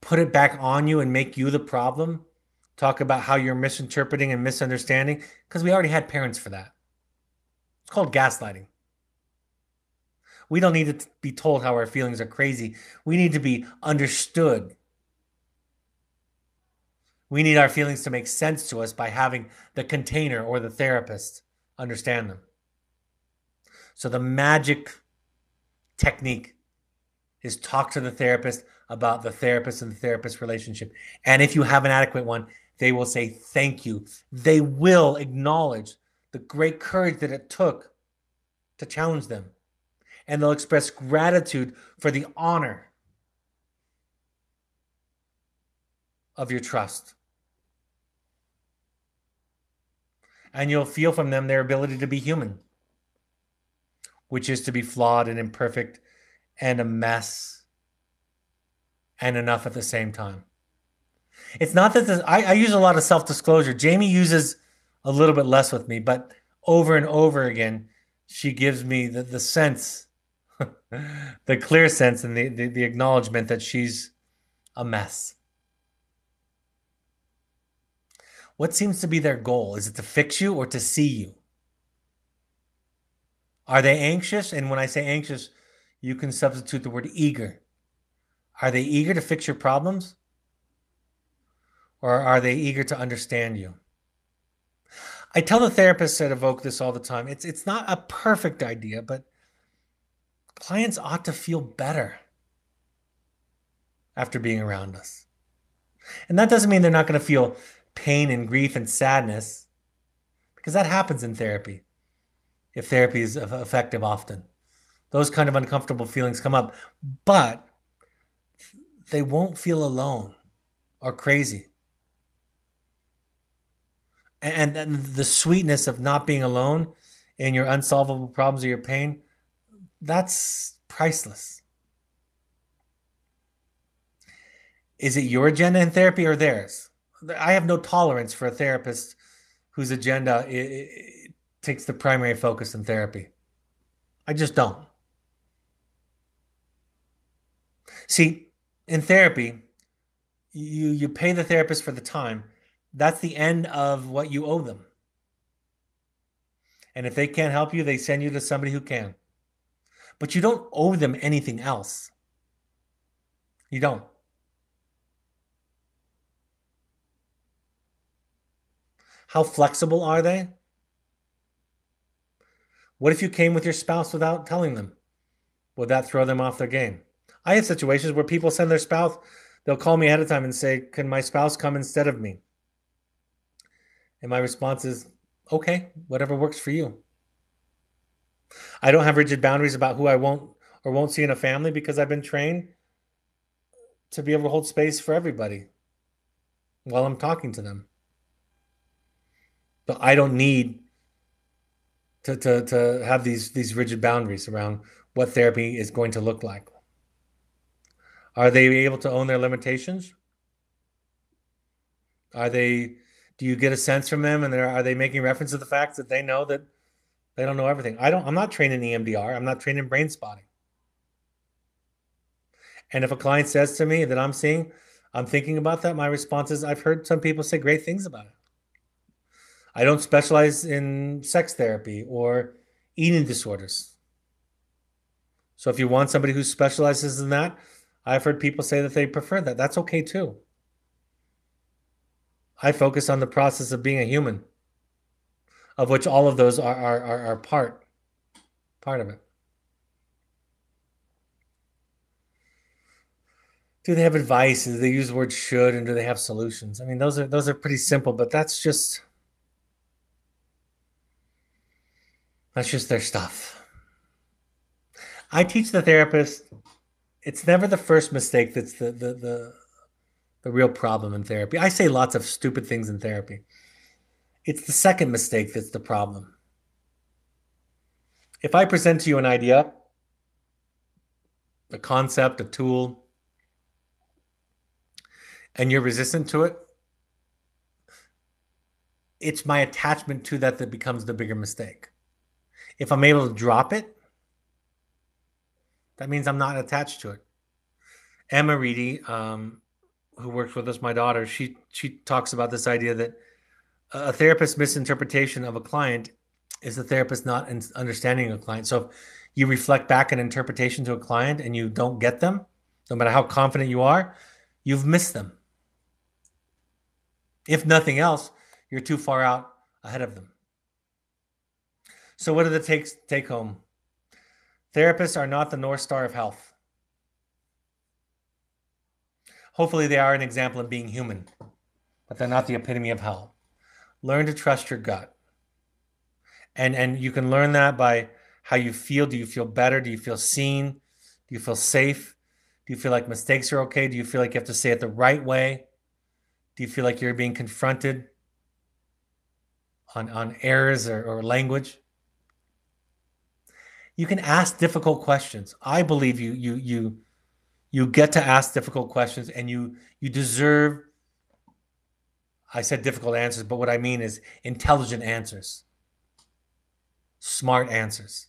put it back on you and make you the problem? Talk about how you're misinterpreting and misunderstanding? Because we already had parents for that. It's called gaslighting. We don't need to be told how our feelings are crazy. We need to be understood. We need our feelings to make sense to us by having the container or the therapist understand them. So, the magic technique is talk to the therapist about the therapist and the therapist relationship. And if you have an adequate one, they will say thank you. They will acknowledge the great courage that it took to challenge them and they'll express gratitude for the honor of your trust. And you'll feel from them their ability to be human, which is to be flawed and imperfect and a mess and enough at the same time. It's not that this, I, I use a lot of self disclosure. Jamie uses a little bit less with me, but over and over again, she gives me the, the sense <laughs> the clear sense and the, the, the acknowledgement that she's a mess. What seems to be their goal? Is it to fix you or to see you? Are they anxious? And when I say anxious, you can substitute the word eager. Are they eager to fix your problems? Or are they eager to understand you? I tell the therapists that evoke this all the time. It's it's not a perfect idea, but clients ought to feel better after being around us. And that doesn't mean they're not going to feel pain and grief and sadness, because that happens in therapy, if therapy is effective often. Those kind of uncomfortable feelings come up, but they won't feel alone or crazy. And, and the sweetness of not being alone in your unsolvable problems or your pain that's priceless. Is it your agenda in therapy or theirs? I have no tolerance for a therapist whose agenda it, it takes the primary focus in therapy. I just don't. See, in therapy, you you pay the therapist for the time. That's the end of what you owe them. And if they can't help you, they send you to somebody who can. But you don't owe them anything else. You don't. How flexible are they? What if you came with your spouse without telling them? Would that throw them off their game? I have situations where people send their spouse, they'll call me ahead of time and say, Can my spouse come instead of me? And my response is, Okay, whatever works for you. I don't have rigid boundaries about who I won't or won't see in a family because I've been trained to be able to hold space for everybody while I'm talking to them. But I don't need to, to, to have these, these rigid boundaries around what therapy is going to look like. Are they able to own their limitations? Are they, do you get a sense from them and are they making reference to the fact that they know that they don't know everything? I don't, I'm not trained in EMDR. I'm not trained in brain spotting. And if a client says to me that I'm seeing, I'm thinking about that, my response is I've heard some people say great things about it. I don't specialize in sex therapy or eating disorders. So if you want somebody who specializes in that, I've heard people say that they prefer that. That's okay too. I focus on the process of being a human, of which all of those are, are, are, are part, part of it. do they have advice? Do they use the word should and do they have solutions? I mean, those are those are pretty simple, but that's just that's just their stuff. I teach the therapist it's never the first mistake that's the the the, the real problem in therapy. I say lots of stupid things in therapy. It's the second mistake that's the problem. If I present to you an idea, a concept, a tool, and you're resistant to it, it's my attachment to that that becomes the bigger mistake. If I'm able to drop it, that means I'm not attached to it. Emma Reedy, um, who works with us, my daughter, she she talks about this idea that a therapist's misinterpretation of a client is the therapist not understanding a client. So if you reflect back an interpretation to a client and you don't get them, no matter how confident you are, you've missed them. If nothing else, you're too far out ahead of them. So, what are the takes take home? Therapists are not the North Star of health. Hopefully, they are an example of being human, but they're not the epitome of health. Learn to trust your gut. And, and you can learn that by how you feel. Do you feel better? Do you feel seen? Do you feel safe? Do you feel like mistakes are okay? Do you feel like you have to say it the right way? Do you feel like you're being confronted on, on errors or, or language? You can ask difficult questions. I believe you you you you get to ask difficult questions and you you deserve I said difficult answers, but what I mean is intelligent answers. Smart answers.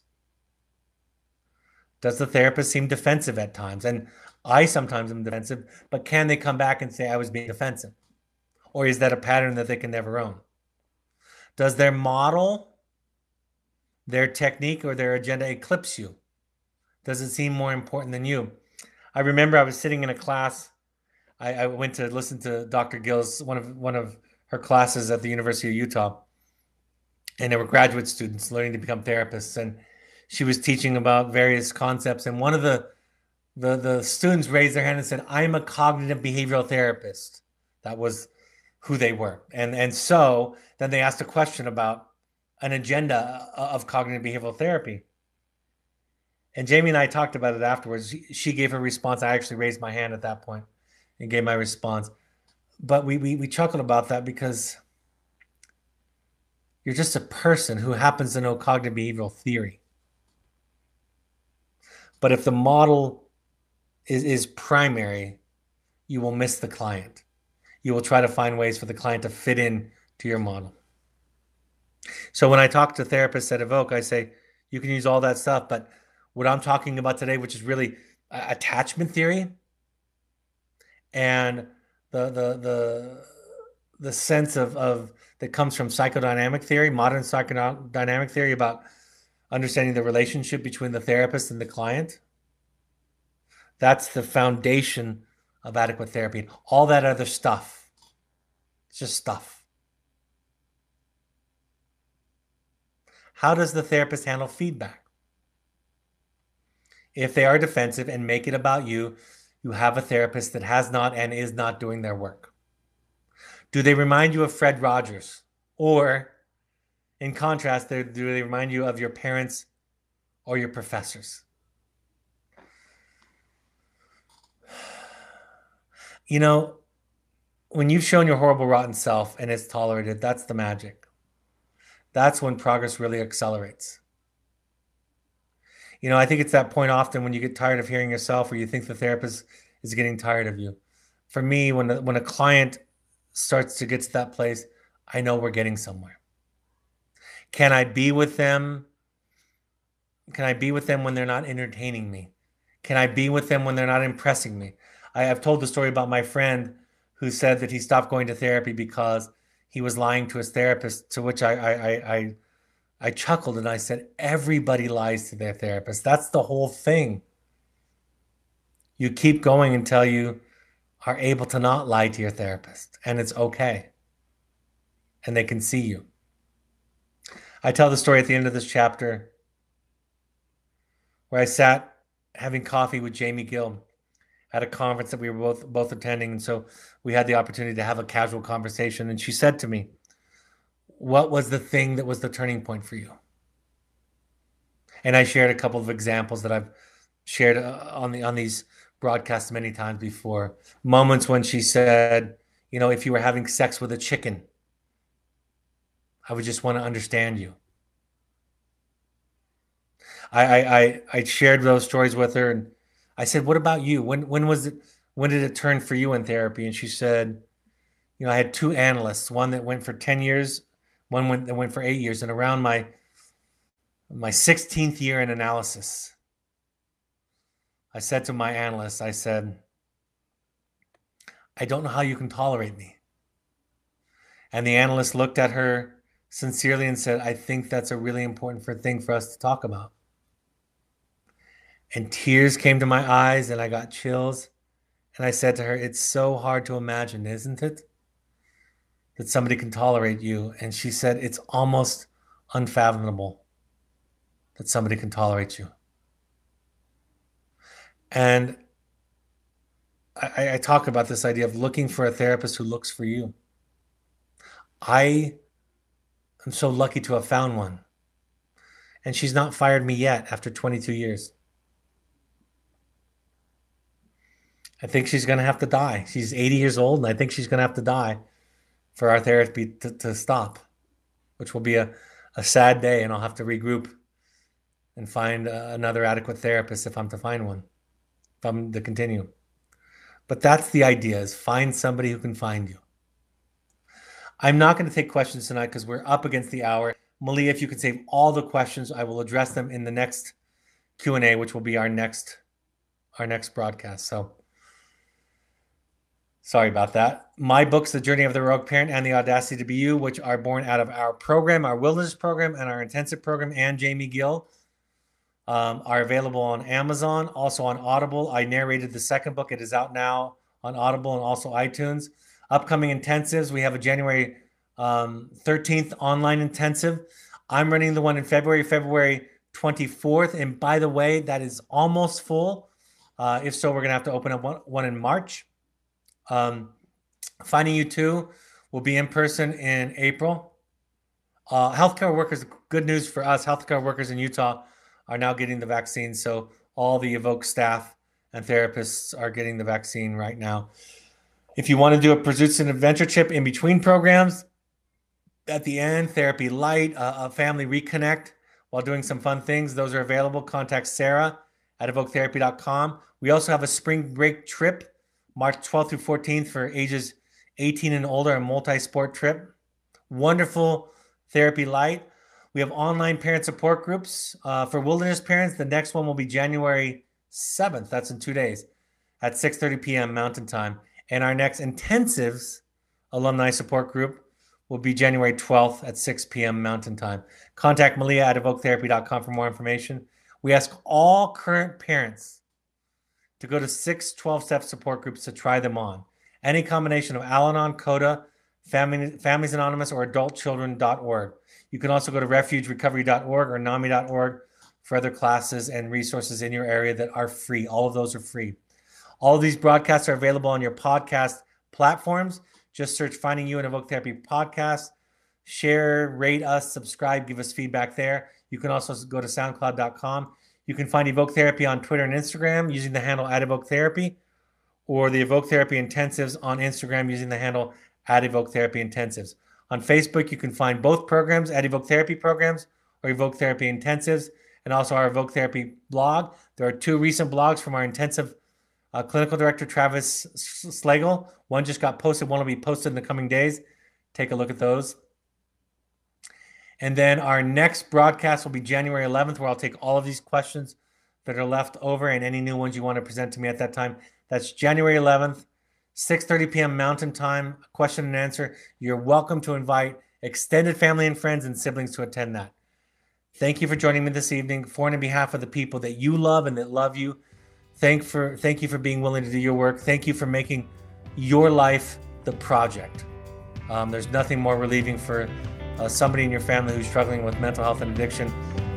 Does the therapist seem defensive at times? And I sometimes am defensive, but can they come back and say I was being defensive? Or is that a pattern that they can never own? Does their model, their technique, or their agenda eclipse you? Does it seem more important than you? I remember I was sitting in a class. I, I went to listen to Dr. Gill's one of one of her classes at the University of Utah, and there were graduate students learning to become therapists, and she was teaching about various concepts. And one of the the the students raised their hand and said, "I'm a cognitive behavioral therapist." That was who they were. And and so then they asked a question about an agenda of cognitive behavioral therapy. And Jamie and I talked about it afterwards. She gave her response. I actually raised my hand at that point and gave my response. But we we, we chuckled about that because you're just a person who happens to know cognitive behavioral theory. But if the model is, is primary, you will miss the client you will try to find ways for the client to fit in to your model. So when I talk to therapists at Evoke, I say you can use all that stuff, but what I'm talking about today, which is really attachment theory and the the the the sense of of that comes from psychodynamic theory, modern psychodynamic theory about understanding the relationship between the therapist and the client. That's the foundation of adequate therapy. All that other stuff, it's just stuff. How does the therapist handle feedback? If they are defensive and make it about you, you have a therapist that has not and is not doing their work. Do they remind you of Fred Rogers? Or, in contrast, do they remind you of your parents or your professors? You know, when you've shown your horrible, rotten self and it's tolerated, that's the magic. That's when progress really accelerates. You know, I think it's that point often when you get tired of hearing yourself or you think the therapist is getting tired of you. For me, when, when a client starts to get to that place, I know we're getting somewhere. Can I be with them? Can I be with them when they're not entertaining me? Can I be with them when they're not impressing me? I have told the story about my friend who said that he stopped going to therapy because he was lying to his therapist, to which I I I I chuckled and I said, everybody lies to their therapist. That's the whole thing. You keep going until you are able to not lie to your therapist, and it's okay. And they can see you. I tell the story at the end of this chapter where I sat having coffee with Jamie Gill at a conference that we were both both attending, and so we had the opportunity to have a casual conversation. And she said to me, "What was the thing that was the turning point for you?" And I shared a couple of examples that I've shared uh, on the on these broadcasts many times before. Moments when she said, "You know, if you were having sex with a chicken, I would just want to understand you." I I I, shared those stories with her and I said, "What about you? When when was it? When did it turn for you in therapy?" And she said, "You know, I had two analysts, one that went for ten years, one went that went for eight years, and around my my 16th year in analysis, I said to my analyst, I said, I don't know how you can tolerate me. And the analyst looked at her sincerely and said, I think that's a really important thing for us to talk about. And tears came to my eyes and I got chills. And I said to her, It's so hard to imagine, isn't it? That somebody can tolerate you. And she said, It's almost unfathomable that somebody can tolerate you. And I, I, talk about this idea of looking for a therapist who looks for you. I am so lucky to have found one. And she's not fired me yet after 22 years. I think she's going to have to die. She's 80 years old, and I think she's going to have to die for our therapy to, to stop, which will be a, a sad day, and I'll have to regroup and find uh, another adequate therapist if I'm to find one, if I'm to continue. But that's the idea: is find somebody who can find you. I'm not going to take questions tonight because we're up against the hour. Malia, if you could save all the questions, I will address them in the next Q and A, which will be our next our next broadcast. So Sorry about that. My books, The Journey of the Heroic Parent and The Audacity to Be You, which are born out of our program, our wilderness program, and our intensive program, and Jamie Gill, um, are available on Amazon, also on Audible. I narrated the second book. It is out now on Audible and also iTunes. Upcoming intensives, we have a January um, 13th online intensive. I'm running the one in February, February 24th. And by the way, that is almost full. Uh, if so, we're going to have to open up one, one in March. Um, Finding You Too will be in person in April. Uh, healthcare workers, good news for us, healthcare workers in Utah are now getting the vaccine. So all the Evoke staff and therapists are getting the vaccine right now. If you want to do a Pursuits Adventure Chip in between programs, at the end, Therapy Light, uh, a Family Reconnect, while doing some fun things, those are available. Contact Sarah at evoketherapy.com. We also have a spring break trip March 12th through 14th for ages 18 and older, a multi sport trip. Wonderful Therapy Light. We have online parent support groups uh, for wilderness parents. The next one will be January 7th. That's in two days at 6:30 p.m. Mountain Time. And our next intensives alumni support group will be January 12th at 6 p.m. Mountain Time. Contact Malia at evoketherapy.com for more information. We ask all current parents to go to six 12 step support groups to try them on. Any combination of Al Anon, CODA, Family, Families Anonymous, or adultchildren.org. You can also go to refugerecovery.org or NAMI.org for other classes and resources in your area that are free. All of those are free. All of these broadcasts are available on your podcast platforms. Just search Finding You and Evoke Therapy podcast. Share, rate us, subscribe, give us feedback there. You can also go to soundcloud.com. You can find Evoke Therapy on Twitter and Instagram using the handle at Evoke Therapy, or the Evoke Therapy Intensives on Instagram using the handle at Evoke Therapy Intensives. On Facebook, you can find both programs at Evoke Therapy Programs or Evoke Therapy Intensives, and also our Evoke Therapy blog. There are two recent blogs from our intensive uh, clinical director Travis Slagle. One just got posted, one will be posted in the coming days. Take a look at those. And then our next broadcast will be January 11th, where I'll take all of these questions that are left over and any new ones you want to present to me at that time. That's January 11th, 6:30 p.m. Mountain Time. Question and answer. You're welcome to invite extended family and friends and siblings to attend that. Thank you for joining me this evening. For and on behalf of the people that you love and that love you, thank for thank you for being willing to do your work. Thank you for making your life the project. Um, there's nothing more relieving for uh, somebody in your family who's struggling with mental health and addiction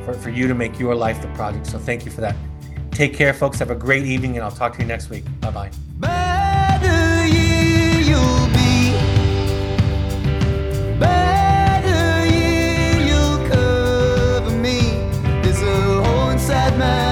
for, for you to make your life the project. So thank you for that. Take care, folks. Have a great evening, and I'll talk to you next week. Bye bye. my head, leaking at the same